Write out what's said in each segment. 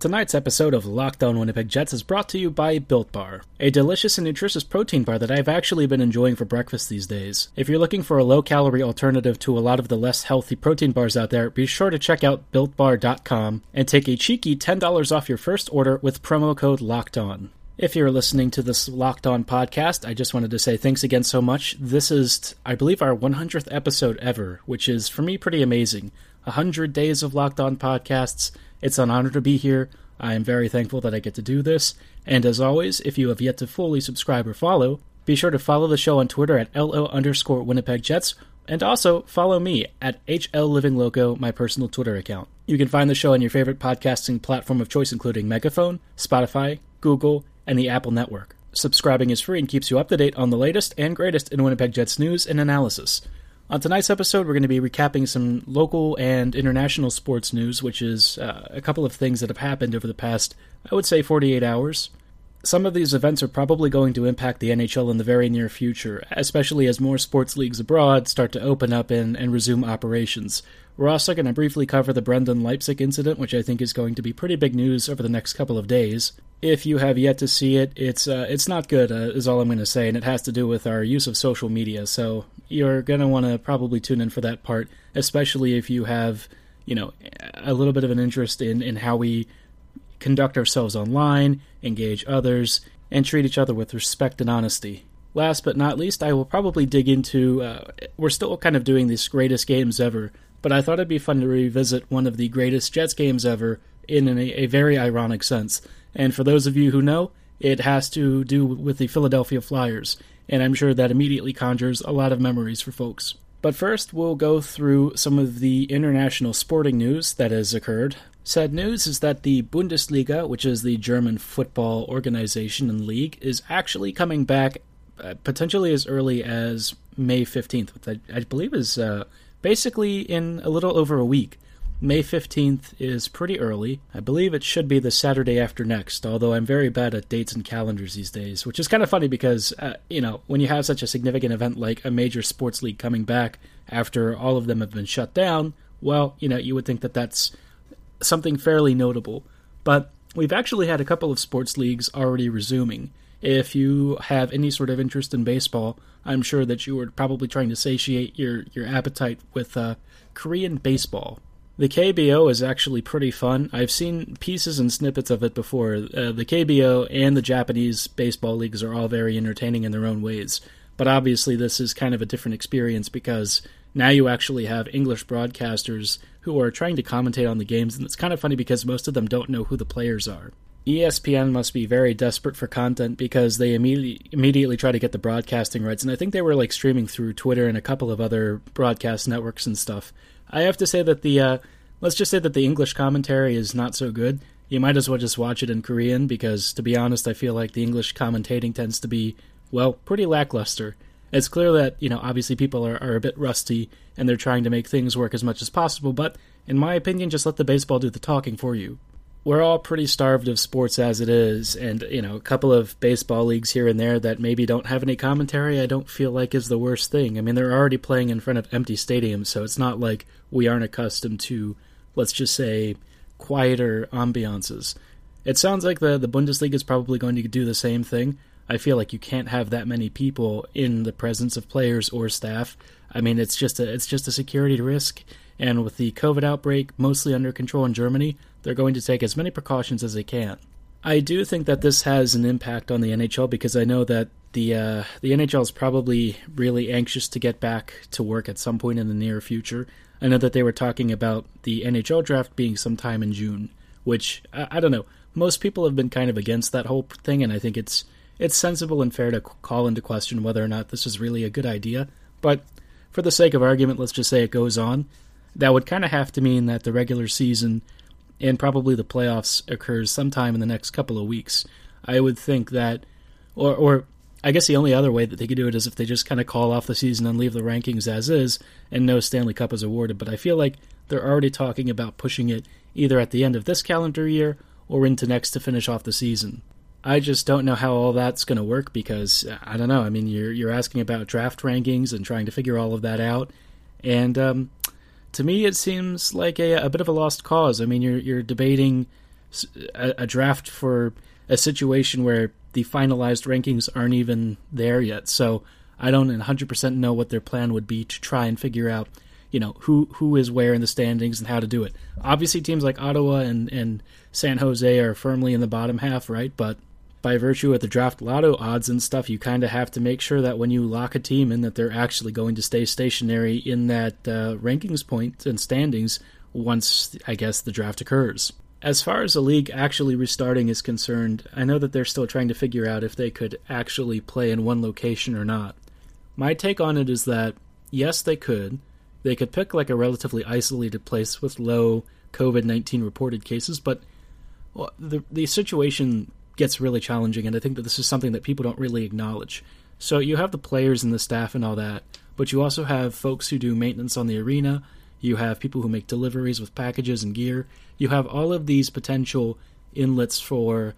Tonight's episode of Locked On Winnipeg Jets is brought to you by Built Bar, a delicious and nutritious protein bar that I've actually been enjoying for breakfast these days. If you're looking for a low calorie alternative to a lot of the less healthy protein bars out there, be sure to check out builtbar.com and take a cheeky $10 off your first order with promo code Locked On. If you're listening to this Locked On podcast, I just wanted to say thanks again so much. This is, I believe, our 100th episode ever, which is for me pretty amazing. 100 days of Locked On podcasts it's an honor to be here. I am very thankful that I get to do this. And as always, if you have yet to fully subscribe or follow, be sure to follow the show on Twitter at LO underscore Winnipeg Jets, and also follow me at HL Living Loco, my personal Twitter account. You can find the show on your favorite podcasting platform of choice, including Megaphone, Spotify, Google, and the Apple Network. Subscribing is free and keeps you up to date on the latest and greatest in Winnipeg Jets news and analysis. On tonight's episode, we're going to be recapping some local and international sports news, which is uh, a couple of things that have happened over the past, I would say, 48 hours. Some of these events are probably going to impact the NHL in the very near future, especially as more sports leagues abroad start to open up and, and resume operations. We're also going to briefly cover the Brendan Leipsic incident, which I think is going to be pretty big news over the next couple of days. If you have yet to see it, it's uh, it's not good, uh, is all I'm going to say, and it has to do with our use of social media. So you're going to want to probably tune in for that part, especially if you have, you know, a little bit of an interest in in how we conduct ourselves online, engage others, and treat each other with respect and honesty. Last but not least, I will probably dig into. Uh, we're still kind of doing these greatest games ever, but I thought it'd be fun to revisit one of the greatest Jets games ever in a, a very ironic sense. And for those of you who know, it has to do with the Philadelphia Flyers, and I'm sure that immediately conjures a lot of memories for folks. But first, we'll go through some of the international sporting news that has occurred. Sad news is that the Bundesliga, which is the German football organization and league, is actually coming back uh, potentially as early as May 15th, which I, I believe is uh, basically in a little over a week. May 15th is pretty early. I believe it should be the Saturday after next, although I'm very bad at dates and calendars these days, which is kind of funny because, uh, you know, when you have such a significant event like a major sports league coming back after all of them have been shut down, well, you know, you would think that that's something fairly notable. But we've actually had a couple of sports leagues already resuming. If you have any sort of interest in baseball, I'm sure that you are probably trying to satiate your, your appetite with uh, Korean baseball. The KBO is actually pretty fun. I've seen pieces and snippets of it before. Uh, the KBO and the Japanese baseball leagues are all very entertaining in their own ways. But obviously, this is kind of a different experience because now you actually have English broadcasters who are trying to commentate on the games, and it's kind of funny because most of them don't know who the players are. ESPN must be very desperate for content because they immediately immediately try to get the broadcasting rights, and I think they were like streaming through Twitter and a couple of other broadcast networks and stuff. I have to say that the uh, let's just say that the English commentary is not so good. You might as well just watch it in Korean because, to be honest, I feel like the English commentating tends to be well pretty lackluster. It's clear that you know obviously people are, are a bit rusty and they're trying to make things work as much as possible, but in my opinion, just let the baseball do the talking for you we're all pretty starved of sports as it is, and you know, a couple of baseball leagues here and there that maybe don't have any commentary, I don't feel like is the worst thing. I mean, they're already playing in front of empty stadiums, so it's not like we aren't accustomed to, let's just say, quieter ambiances. It sounds like the the Bundesliga is probably going to do the same thing. I feel like you can't have that many people in the presence of players or staff. I mean, it's just a it's just a security risk, and with the COVID outbreak mostly under control in Germany, they're going to take as many precautions as they can. I do think that this has an impact on the NHL because I know that the uh, the NHL is probably really anxious to get back to work at some point in the near future. I know that they were talking about the NHL draft being sometime in June, which I, I don't know. Most people have been kind of against that whole thing, and I think it's it's sensible and fair to call into question whether or not this is really a good idea. But for the sake of argument, let's just say it goes on. That would kind of have to mean that the regular season and probably the playoffs occurs sometime in the next couple of weeks. I would think that, or, or I guess the only other way that they could do it is if they just kind of call off the season and leave the rankings as is, and no Stanley Cup is awarded. But I feel like they're already talking about pushing it either at the end of this calendar year or into next to finish off the season. I just don't know how all that's going to work because I don't know. I mean, you're you're asking about draft rankings and trying to figure all of that out, and um, to me, it seems like a, a bit of a lost cause. I mean, you're you're debating a, a draft for a situation where the finalized rankings aren't even there yet. So I don't 100% know what their plan would be to try and figure out, you know, who who is where in the standings and how to do it. Obviously, teams like Ottawa and and San Jose are firmly in the bottom half, right? But by virtue of the draft lotto odds and stuff, you kind of have to make sure that when you lock a team in, that they're actually going to stay stationary in that uh, rankings point and standings once, I guess, the draft occurs. As far as the league actually restarting is concerned, I know that they're still trying to figure out if they could actually play in one location or not. My take on it is that, yes, they could. They could pick like a relatively isolated place with low COVID 19 reported cases, but well, the, the situation gets really challenging, and I think that this is something that people don't really acknowledge. So you have the players and the staff and all that, but you also have folks who do maintenance on the arena. You have people who make deliveries with packages and gear. You have all of these potential inlets for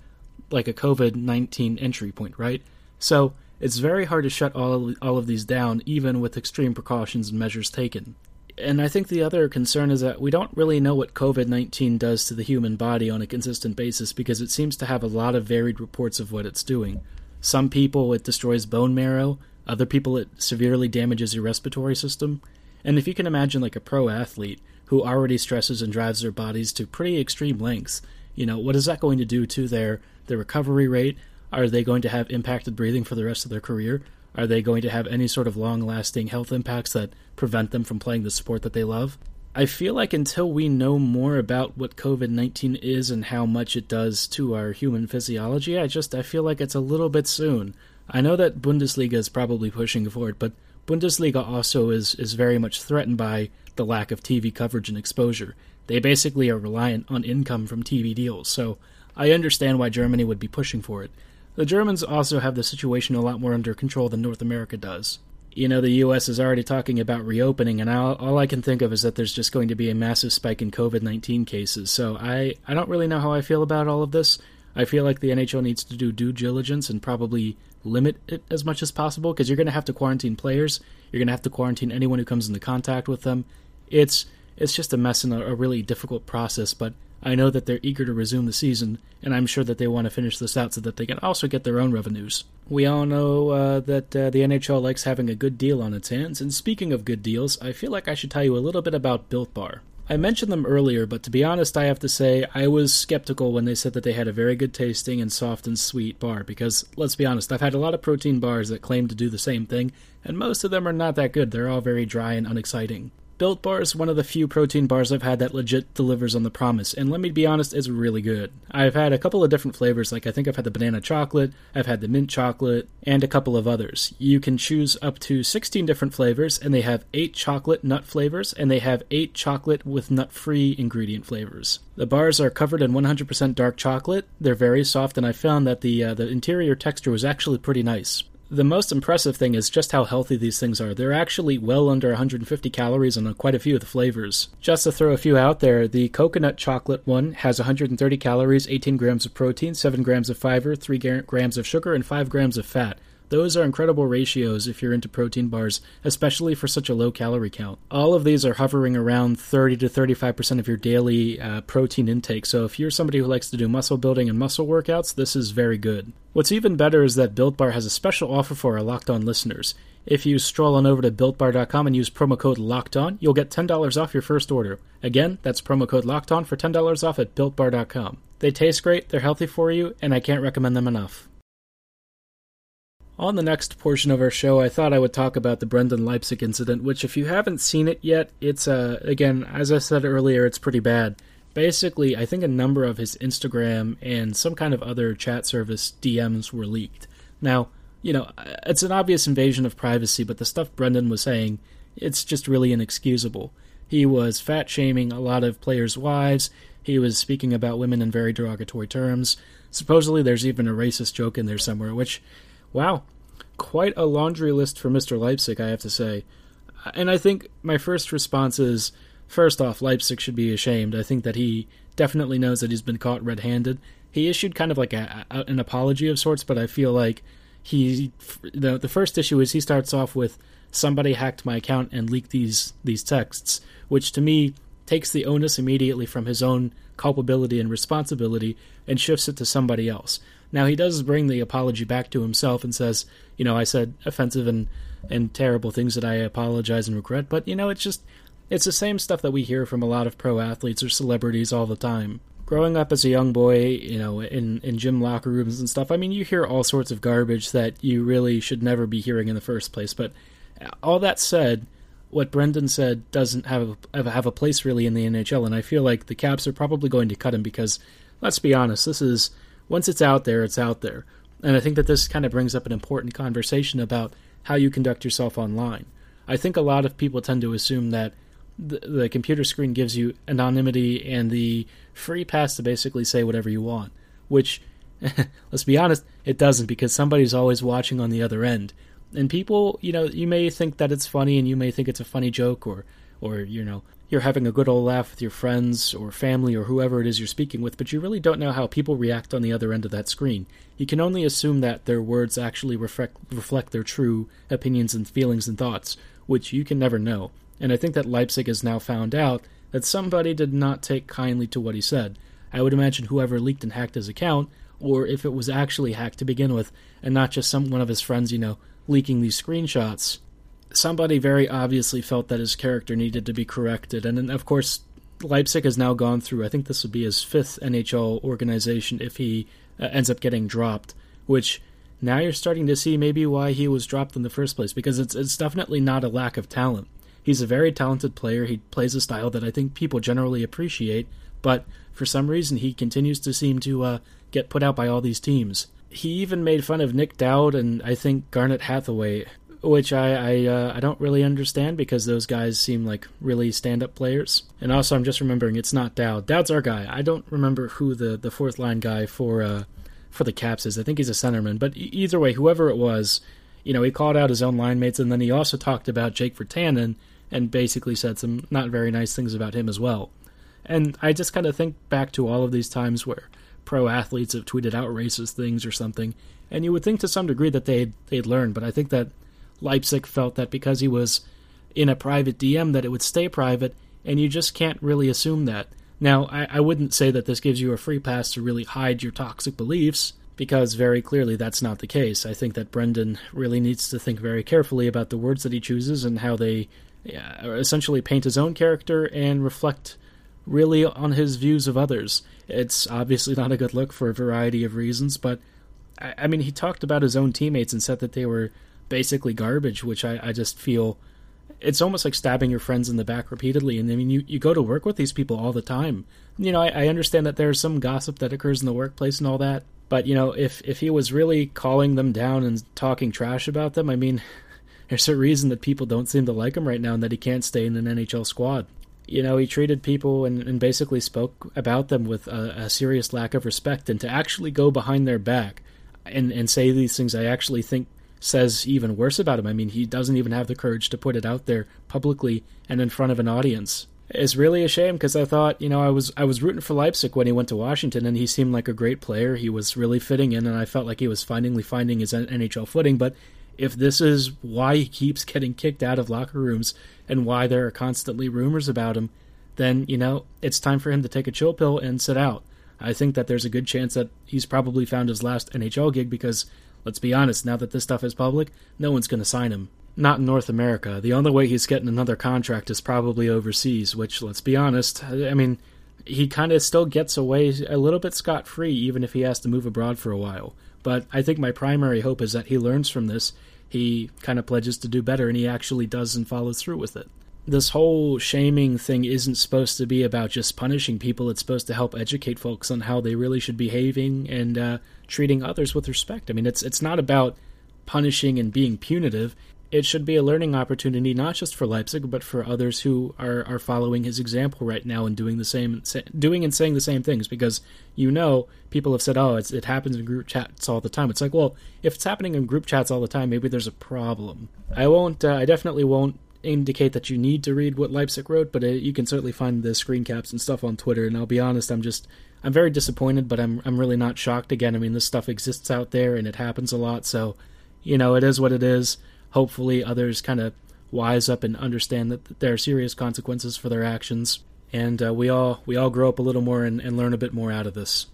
like a COVID 19 entry point, right? So it's very hard to shut all all of these down, even with extreme precautions and measures taken and I think the other concern is that we don't really know what COVID 19 does to the human body on a consistent basis because it seems to have a lot of varied reports of what it's doing. Some people, it destroys bone marrow, other people, it severely damages your respiratory system. And if you can imagine, like a pro athlete who already stresses and drives their bodies to pretty extreme lengths, you know, what is that going to do to their, their recovery rate? Are they going to have impacted breathing for the rest of their career? Are they going to have any sort of long lasting health impacts that prevent them from playing the sport that they love? I feel like until we know more about what COVID 19 is and how much it does to our human physiology, I just I feel like it's a little bit soon. I know that Bundesliga is probably pushing forward, but Bundesliga also is, is very much threatened by the lack of TV coverage and exposure. They basically are reliant on income from TV deals, so I understand why Germany would be pushing for it. The Germans also have the situation a lot more under control than North America does. You know, the US is already talking about reopening, and all, all I can think of is that there's just going to be a massive spike in COVID 19 cases. So I, I don't really know how I feel about all of this. I feel like the NHL needs to do due diligence and probably limit it as much as possible because you're going to have to quarantine players. You're going to have to quarantine anyone who comes into contact with them. It's it's just a mess and a, really difficult process, but I know that they're eager to resume the season, and I'm sure that they want to finish this out so that they can also get their own revenues. We all know uh, that uh, the NHL likes having a good deal on its hands, and speaking of good deals, I feel like I should tell you a little bit about Built Bar. I mentioned them earlier, but to be honest, I have to say I was skeptical when they said that they had a very good tasting and soft and sweet bar because, let's be honest, I've had a lot of protein bars that claim to do the same thing, and most of them are not that good. They're all very dry and unexciting. Built Bar is one of the few protein bars I've had that legit delivers on the promise, and let me be honest, it's really good. I've had a couple of different flavors, like I think I've had the banana chocolate, I've had the mint chocolate, and a couple of others. You can choose up to 16 different flavors, and they have 8 chocolate nut flavors, and they have 8 chocolate with nut free ingredient flavors. The bars are covered in 100% dark chocolate. They're very soft, and I found that the uh, the interior texture was actually pretty nice. The most impressive thing is just how healthy these things are. They're actually well under 150 calories on quite a few of the flavors. Just to throw a few out there, the coconut chocolate one has 130 calories, 18 grams of protein, 7 grams of fiber, 3 grams of sugar, and 5 grams of fat. Those are incredible ratios if you're into protein bars, especially for such a low calorie count. All of these are hovering around 30 to 35% of your daily uh, protein intake, so if you're somebody who likes to do muscle building and muscle workouts, this is very good. What's even better is that Built Bar has a special offer for our Locked On listeners. If you stroll on over to builtbar.com and use promo code Locked On, you'll get $10 off your first order. Again, that's promo code Locked On for $10 off at builtbar.com. They taste great, they're healthy for you, and I can't recommend them enough. On the next portion of our show, I thought I would talk about the Brendan Leipsic incident, which, if you haven't seen it yet, it's, uh, again, as I said earlier, it's pretty bad. Basically, I think a number of his Instagram and some kind of other chat service DMs were leaked. Now, you know, it's an obvious invasion of privacy, but the stuff Brendan was saying, it's just really inexcusable. He was fat shaming a lot of players' wives. He was speaking about women in very derogatory terms. Supposedly, there's even a racist joke in there somewhere, which Wow, quite a laundry list for Mr. Leipsic, I have to say. And I think my first response is first off, Leipsic should be ashamed. I think that he definitely knows that he's been caught red handed. He issued kind of like a, a, an apology of sorts, but I feel like he the the first issue is he starts off with somebody hacked my account and leaked these these texts, which to me takes the onus immediately from his own culpability and responsibility and shifts it to somebody else. Now he does bring the apology back to himself and says, you know, I said offensive and and terrible things that I apologize and regret, but you know, it's just it's the same stuff that we hear from a lot of pro athletes or celebrities all the time. Growing up as a young boy, you know, in in gym locker rooms and stuff, I mean, you hear all sorts of garbage that you really should never be hearing in the first place, but uh, all that said, what Brendan said doesn't have a, have a place really in the NHL, and I feel like the Caps are probably going to cut him because, let's be honest, this is once it's out there, it's out there, and I think that this kind of brings up an important conversation about how you conduct yourself online. I think a lot of people tend to assume that the, the computer screen gives you anonymity and the free pass to basically say whatever you want, which, let's be honest, it doesn't because somebody's always watching on the other end and people, you know, you may think that it's funny and you may think it's a funny joke or or you know, you're having a good old laugh with your friends or family or whoever it is you're speaking with, but you really don't know how people react on the other end of that screen. You can only assume that their words actually reflect reflect their true opinions and feelings and thoughts, which you can never know. And I think that Leipsic has now found out that somebody did not take kindly to what he said. I would imagine whoever leaked and hacked his account, or if it was actually hacked to begin with, and not just some one of his friends, you know, leaking these screenshots, somebody very obviously felt that his character needed to be corrected. And then, of course, Leipsic has now gone through, I think this would be his fifth NHL organization if he uh, ends up getting dropped, which now you're starting to see maybe why he was dropped in the first place, because it's, it's definitely not a lack of talent. He's a very talented player. He plays a style that I think people generally appreciate, but for some reason he continues to seem to uh, get put out by all these teams he even made fun of Nick Dowd and I think Garnet Hathaway, which I I, uh, I don't really understand because those guys seem like really stand up players. And also, I'm just remembering it's not Dowd. Dowd's our guy. I don't remember who the, the fourth line guy for uh, for the Caps is. I think he's a centerman. But either way, whoever it was, you know, he called out his own line mates, and then he also talked about Jake Virtanen and basically said some not very nice things about him as well. And I just kind of think back to all of these times where pro athletes have tweeted out racist things or something, and you would think to some degree that they'd they'd learn. But I think that Leipsic felt that because he was in a private DM that it would stay private, and you just can't really assume that. Now, I, I wouldn't say that this gives you a free pass to really hide your toxic beliefs, because very clearly that's not the case. I think that Brendan really needs to think very carefully about the words that he chooses and how they yeah, essentially paint his own character and reflect really on his views of others. It's obviously not a good look for a variety of reasons, but I, I mean, he talked about his own teammates and said that they were basically garbage, which I, I just feel it's almost like stabbing your friends in the back repeatedly. And I mean, you, you go to work with these people all the time. You know, I, I understand that there's some gossip that occurs in the workplace and all that, but you know, if if he was really calling them down and talking trash about them, I mean, there's a reason that people don't seem to like him right now and that he can't stay in an NHL squad you know, he treated people and, and basically spoke about them with a, a, serious lack of respect. And to actually go behind their back and, and say these things, I actually think says even worse about him. I mean, he doesn't even have the courage to put it out there publicly and in front of an audience. It's really a shame because I thought, you know, I was I was rooting for Leipsic when he went to Washington, and he seemed like a great player. He was really fitting in, and I felt like he was finally finding his NHL footing. But if this is why he keeps getting kicked out of locker rooms and why there are constantly rumors about him, then, you know, it's time for him to take a chill pill and sit out. I think that there's a good chance that he's probably found his last NHL gig because, let's be honest, now that this stuff is public, no one's going to sign him. Not in North America. The only way he's getting another contract is probably overseas, which, let's be honest, I mean, he kind of still gets away a little bit scot free even if he has to move abroad for a while. But I think my primary hope is that he learns from this, he kind of pledges to do better, and he actually does and follows through with it. This whole shaming thing isn't supposed to be about just punishing people. It's supposed to help educate folks on how they really should be behaving and uh, treating others with respect. I mean, it's it's not about punishing and being punitive it should be a learning opportunity not just for Leipsic but for others who are, are following his example right now and doing the same doing and saying the same things because you know people have said oh it happens in group chats all the time it's like well if it's happening in group chats all the time maybe there's a problem I won't uh, I definitely won't indicate that you need to read what Leipsic wrote but uh, you can certainly find the screen caps and stuff on Twitter and I'll be honest I'm just I'm very disappointed but I'm I'm really not shocked again I mean this stuff exists out there and it happens a lot so you know it is what it is hopefully others kind of wise up and understand that there are serious consequences for their actions. and uh, we all we all grow up a little more and, and, learn a bit more out of this.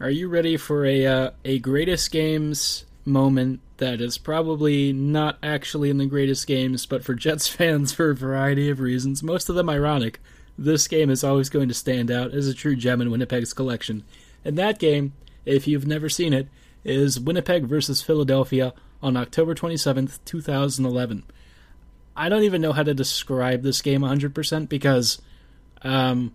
Are you ready for a uh, a greatest games moment that is probably not actually in the greatest games, but for Jets fans for a variety of reasons, most of them ironic, this game is always going to stand out as a true gem in Winnipeg's collection. And that game, if you've never seen it, is Winnipeg versus Philadelphia on October 27th, 2011. I don't even know how to describe this game 100% because, um,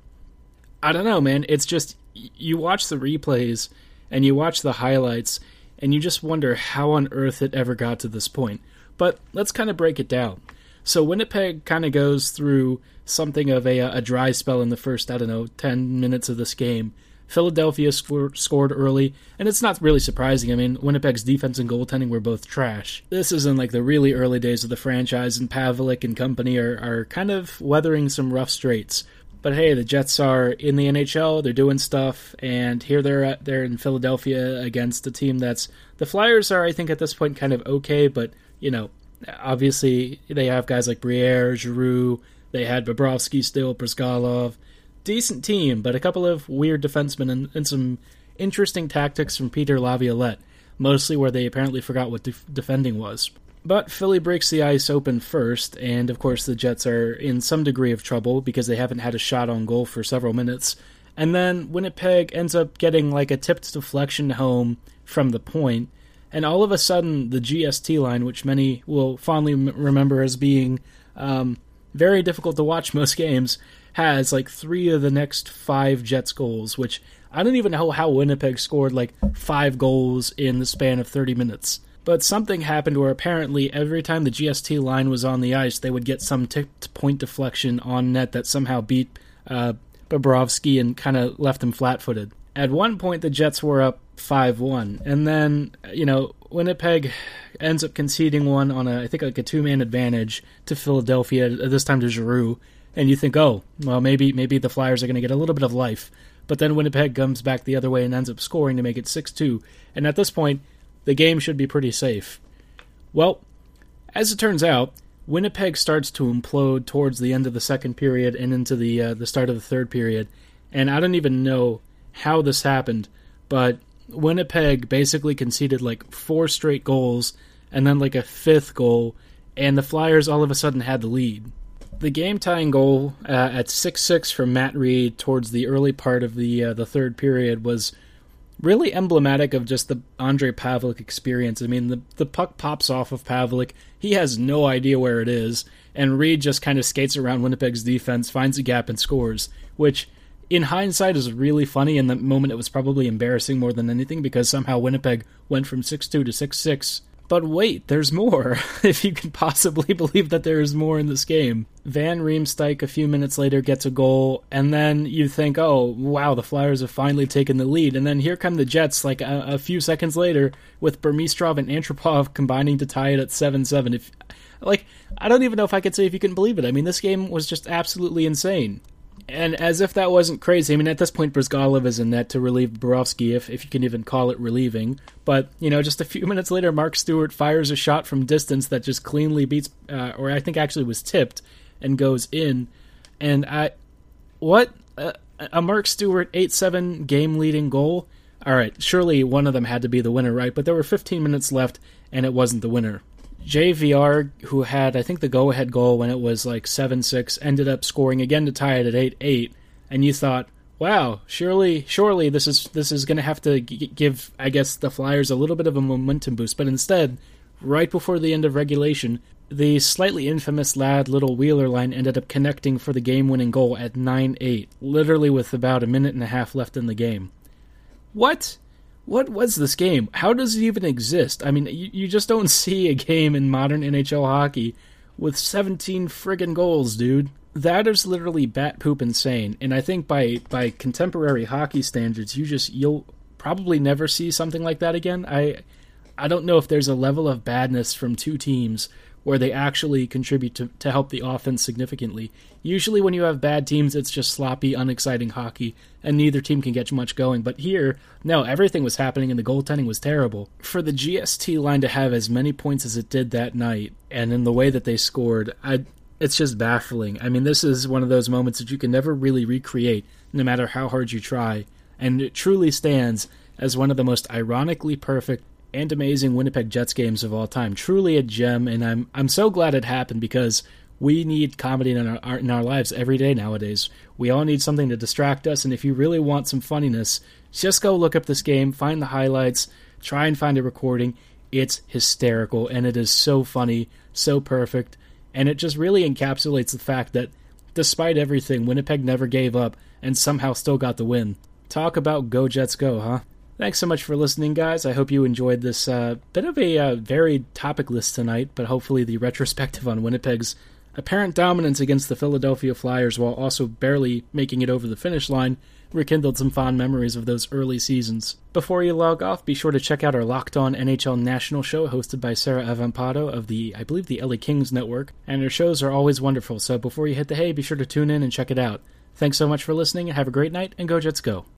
I don't know, man. It's just, you watch the replays and you watch the highlights and you just wonder how on earth it ever got to this point. But let's kind of break it down. So Winnipeg kind of goes through something of a, a dry spell in the first, I don't know, 10 minutes of this game. Philadelphia sc- scored early, and it's not really surprising. I mean, Winnipeg's defense and goaltending were both trash. This is in like the really early days of the franchise, and Pavelec and company are, are kind of weathering some rough straits. But hey, the Jets are in the NHL. They're doing stuff, and here they're at, they're in Philadelphia against a team that's the Flyers are. I think at this point kind of okay, but you know, obviously they have guys like Briere, Giroux. They had Bobrovsky still, Bryzgalov. Decent team, but a couple of weird defensemen and, and some interesting tactics from Peter Laviolette, mostly where they apparently forgot what def- defending was. But Philly breaks the ice open first, and of course the Jets are in some degree of trouble because they haven't had a shot on goal for several minutes. And then Winnipeg ends up getting like a tipped deflection home from the point, and all of a sudden the GST line, which many will fondly m- remember as being um, very difficult to watch most games, has like three of the next five Jets goals, which I don't even know how Winnipeg scored like five goals in the span of 30 minutes. But something happened where apparently every time the GST line was on the ice, they would get some tipped point deflection on net that somehow beat uh, Bobrovsky and kind of left him flat footed. At one point, the Jets were up 5 1. And then, you know, Winnipeg ends up conceding one on a, I think, like a two man advantage to Philadelphia, this time to Giroux. And you think, oh, well, maybe maybe the Flyers are going to get a little bit of life. But then Winnipeg comes back the other way and ends up scoring to make it 6 2. And at this point, the game should be pretty safe. Well, as it turns out, Winnipeg starts to implode towards the end of the second period and into the uh, the start of the third period, and I don't even know how this happened, but Winnipeg basically conceded like four straight goals and then like a fifth goal, and the Flyers all of a sudden had the lead. The game tying goal uh, at six six from Matt Read towards the early part of the uh, the third period was really emblematic of just the Andre Pavelec experience. I mean, the the puck pops off of Pavelec. He has no idea where it is, and Read just kind of skates around Winnipeg's defense, finds a gap, and scores. Which, in hindsight, is really funny. In the moment, it was probably embarrassing more than anything because somehow Winnipeg went from six two to six six but wait, there's more, if you can possibly believe that there is more in this game. Van Riemsdyk a few minutes later gets a goal, and then you think, oh, wow, the Flyers have finally taken the lead. And then here come the Jets, like a, a few seconds later, with Burmistrov and Antropov combining to tie it at 7 7. If, like, I don't even know if I could say if you can believe it. I mean, this game was just absolutely insane. And as if that wasn't crazy, I mean, at this point, Bryzgalov is in net to relieve Bobrovsky, if, if you can even call it relieving. But, you know, just a few minutes later, Mark Stuart fires a shot from distance that just cleanly beats, uh, or I think actually was tipped, and goes in. And I. What? Uh, a Mark Stuart 8 7 game leading goal? All right, surely one of them had to be the winner, right? But there were 15 minutes left, and it wasn't the winner. JVR, who had I think the go-ahead goal when it was like seven six, ended up scoring again to tie it at eight eight, and you thought, wow, surely surely this is this is going to have to g- give I guess the Flyers a little bit of a momentum boost, but instead, right before the end of regulation, the slightly infamous Ladd Little Wheeler line ended up connecting for the game-winning goal at nine eight, literally with about a minute and a half left in the game. What? What was this game? How does it even exist? I mean, you, you just don't see a game in modern NHL hockey with 17 friggin' goals, dude. That is literally bat poop insane. And I think by by contemporary hockey standards, you just you'll probably never see something like that again. I I don't know if there's a level of badness from two teams where they actually contribute to, to help the offense significantly. Usually, when you have bad teams, it's just sloppy, unexciting hockey, and neither team can get much going. But here, no, everything was happening, and the goaltending was terrible. For the GST line to have as many points as it did that night, and in the way that they scored, I it's just baffling. I mean, this is one of those moments that you can never really recreate, no matter how hard you try, and it truly stands as one of the most ironically perfect and amazing Winnipeg Jets games of all time. Truly a gem, and I'm I'm so glad it happened because we need comedy in our in our lives every day nowadays. We all need something to distract us, and if you really want some funniness, just go look up this game, find the highlights, try and find a recording. It's hysterical, and it is so funny, so perfect, and it just really encapsulates the fact that despite everything, Winnipeg never gave up and somehow still got the win. Talk about go Jets go, huh? Thanks so much for listening, guys. I hope you enjoyed this uh, bit of a uh, varied topic list tonight, but hopefully the retrospective on Winnipeg's apparent dominance against the Philadelphia Flyers while also barely making it over the finish line rekindled some fond memories of those early seasons. Before you log off, be sure to check out our Locked On NHL National show hosted by Sarah Avampado of the, I believe, the LA Kings network, and her shows are always wonderful, so before you hit the hay, be sure to tune in and check it out. Thanks so much for listening, have a great night, and go Jets go.